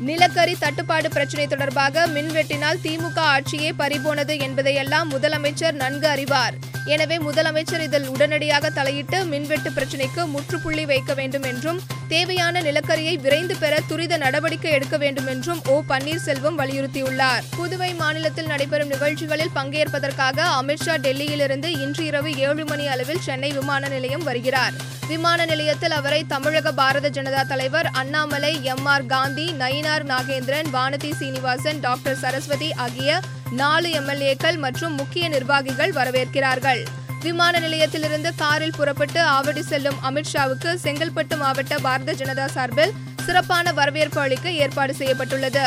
நிலக்கரி தட்டுப்பாடு பிரச்சினை தொடர்பாக மின்வெட்டினால் திமுக ஆட்சியே பறிபோனது என்பதையெல்லாம் முதலமைச்சர் நன்கு அறிவார். எனவே முதலமைச்சர் இதில் உடனடியாக தலையிட்டு மின்வெட்டு பிரச்சினைக்கு முற்றுப்புள்ளி வைக்க வேண்டும் என்றும் தேவையான நிலக்கரியை விரைந்து பெற துரித நடவடிக்கை எடுக்க வேண்டும் என்றும் ஓ பன்னீர்செல்வம் வலியுறுத்தியுள்ளார். புதுவை மாநிலத்தில் நடைபெறும் நிகழ்ச்சிகளில் பங்கேற்பதற்காக அமித்ஷா டெல்லியிலிருந்து இன்று இரவு ஏழு மணி அளவில் சென்னை விமான நிலையம் வருகிறார். விமான நிலையத்தில் அவரை தமிழக பாரத ஜனதா தலைவர் Annamalai M. R. Gandhi Nainar Nagendran Vanathi Srinivasan doctor Saraswathi ஆகிய நாலு எம்எல்ஏக்கள் மற்றும் முக்கிய நிர்வாகிகள் வரவேற்கிறார்கள். விமான நிலையத்திலிருந்து காரில் புறப்பட்டு ஆவடி செல்லும் அமித்ஷாவுக்கு செங்கல்பட்டு மாவட்ட பாரத ஜனதா சார்பில் சிறப்பான வரவேற்பு அளிக்க ஏற்பாடு செய்யப்பட்டுள்ளது.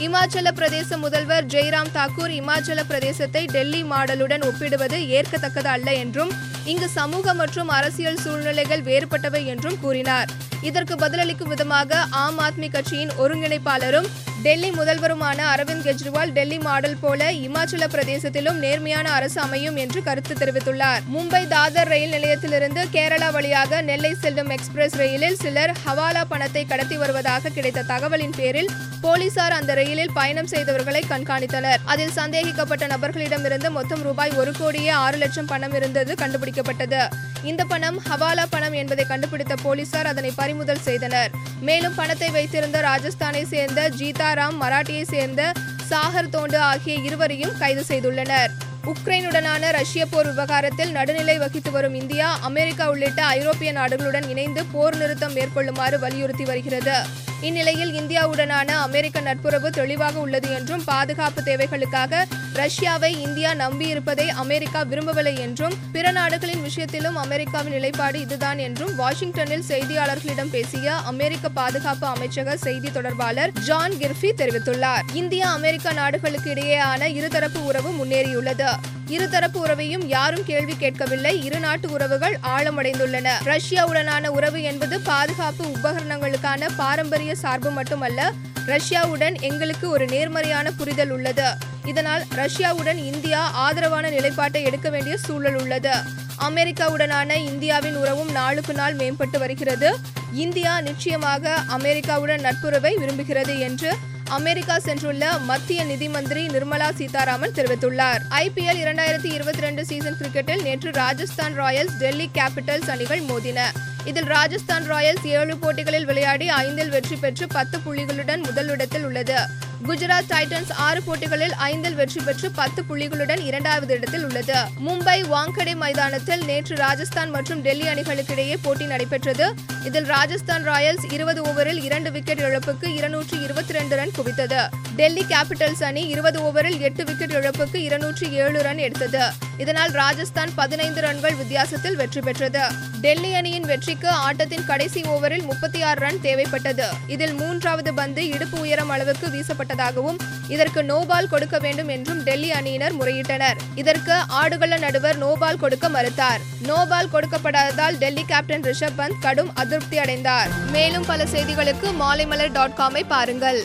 இமாச்சல பிரதேச முதல்வர் ஜெய்ராம் தாக்கூர் இமாச்சல பிரதேசத்தை டெல்லி மாடலுடன் ஒப்பிடுவது ஏற்கத்தக்கது அல்ல என்றும் இங்கு சமூக மற்றும் அரசியல் சூழ்நிலைகள் வேறுபட்டவை என்றும் கூறினார். இதற்கு பதிலளிக்கும் விதமாக ஆம் ஆத்மி கட்சியின் ஒருங்கிணைப்பாளரும் டெல்லி முதல்வருமான அரவிந்த் கெஜ்ரிவால் டெல்லி மாடல் போல இமாச்சல பிரதேசத்திலும் நேர்மையான அரசு அமையும் என்று கருத்து தெரிவித்துள்ளார். மும்பை தாதர் ரயில் நிலையத்திலிருந்து கேரளா வழியாக நெல்லை செல்லும் எக்ஸ்பிரஸ் ரயிலில் சிலர் ஹவாலா பணத்தை கடத்தி வருவதாக கிடைத்த தகவலின் பேரில் போலீசார் அந்த ரயிலில் பயணம் செய்தவர்களை கண்காணித்தனர். அதில் சந்தேகிக்கப்பட்ட நபர்களிடமிருந்து மொத்தம் ரூபாய் ஒரு கோடியே ஆறு லட்சம் பணம் இருந்தது கண்டுபிடிக்கப்பட்டது. இந்த பணம் ஹவாலா பணம் என்பதை கண்டுபிடித்த போலீசார் அதனை பறிமுதல் செய்தனர். மேலும் பணத்தை வைத்திருந்த ராஜஸ்தானை சேர்ந்த ஜீதாராம் மராட்டியை சேர்ந்த சாகர் தோண்டு ஆகிய இருவரையும் கைது செய்துள்ளனர். உக்ரைனுடனான ரஷ்ய போர் விவகாரத்தில் நடுநிலை வகித்து வரும் இந்தியா அமெரிக்கா உள்ளிட்ட ஐரோப்பிய நாடுகளுடன் இணைந்து போர் நிறுத்தம் மேற்கொள்ளுமாறு வலியுறுத்தி வருகிறது. இந்நிலையில் இந்தியாவுடனான அமெரிக்க நட்புறவு தெளிவாக உள்ளது என்றும் பாதுகாப்பு தேவைகளுக்காக ரஷ்யாவை இந்தியா நம்பியிருப்பதை அமெரிக்கா விரும்பவில்லை என்றும் பிற நாடுகளின் விஷயத்திலும் அமெரிக்காவின் நிலைப்பாடு இதுதான் என்றும் வாஷிங்டனில் செய்தியாளர்களிடம் பேசிய அமெரிக்க பாதுகாப்பு அமைச்சக செய்தி தொடர்பாளர் ஜான் கிர்ஃபி தெரிவித்துள்ளார். இந்தியா அமெரிக்கா நாடுகளுக்கு இடையேயான இருதரப்பு உறவு முன்னேறியுள்ளது. இருதரப்பு உறவையும் யாரும் கேள்வி கேட்கவில்லை. இரு நாட்டு உறவுகள் ஆழமடைந்துள்ளன. ரஷ்யாவுடனான உறவு என்பது பாதுகாப்பு உபகரணங்களுக்கான பாரம்பரிய சார்பு மட்டுமல்ல ரஷ்யாவுடன் எங்களுக்கு ஒரு நேர்மறையான புரிதல் உள்ளது. இதனால் ரஷ்யாவுடன் இந்தியா ஆதரவான நிலைப்பாட்டை எடுக்க வேண்டிய சூழல் உள்ளது. அமெரிக்காவுடனான இந்தியாவின் உறவும் நாளுக்கு நாள் மேம்பட்டு வருகிறது. இந்தியா நிச்சயமாக அமெரிக்காவுடன் நட்புறவை விரும்புகிறது என்று அமெரிக்கா சென்றுள்ள மத்திய நிதி மந்திரி நிர்மலா சீதாராமன் தெரிவித்துள்ளார். ஐபிஎல் இரண்டாயிரத்தி இருபத்தி ரெண்டு சீசன் கிரிக்கெட்டில் நேற்று ராஜஸ்தான் ராயல்ஸ் டெல்லி கேபிட்டல்ஸ் அணிகள் மோதின. இதில் ராஜஸ்தான் ராயல்ஸ் ஏழு போட்டிகளில் விளையாடி ஐந்தில் வெற்றி பெற்று பத்து புள்ளிகளுடன் முதலிடத்தில் உள்ளது. குஜராத் டைட்டன்ஸ் ஆறு போட்டிகளில் ஐந்தில் வெற்றி பெற்று பத்து புள்ளிகளுடன் இரண்டாவது இடத்தில் உள்ளது. மும்பை வாங்கடே மைதானத்தில் நேற்று ராஜஸ்தான் மற்றும் டெல்லி அணிகளுக்கு இடையே போட்டி நடைபெற்றது. இதில் ராஜஸ்தான் ராயல்ஸ் இருபது ஓவரில் இரண்டு விக்கெட் இழப்புக்கு இருநூற்றி இருபத்தி ரெண்டு ரன் குவித்தது. டெல்லி கேபிட்டல்ஸ் அணி இருபது ஓவரில் எட்டு விக்கெட் இழப்புக்கு இருநூற்றி ஏழு ரன் எடுத்தது. இதனால் ராஜஸ்தான் பதினைந்து ரன்கள் வித்தியாசத்தில் வெற்றி பெற்றது. டெல்லி அணியின் வெற்றிக்கு ஆட்டத்தின் கடைசி ஓவரில் முப்பத்தி ஆறு ரன் தேவைப்பட்டது. இதில் மூன்றாவது பந்து இடுப்பு உயரம் அளவுக்கு வீசப்பட்டதாகவும் இதற்கு நோபால் கொடுக்க வேண்டும் என்றும் டெல்லி அணியினர் முறையிட்டனர். இதற்கு ஆடுகள நடுவர் நோபால் கொடுக்க மறுத்தார். நோபால் கொடுக்கப்படாததால் டெல்லி கேப்டன் ரிஷப் பந்த் கடும் அதிருப்தி அடைந்தார் மேலும் பல செய்திகளுக்கு மாலைமலர் டாட் காமை பாருங்கள்.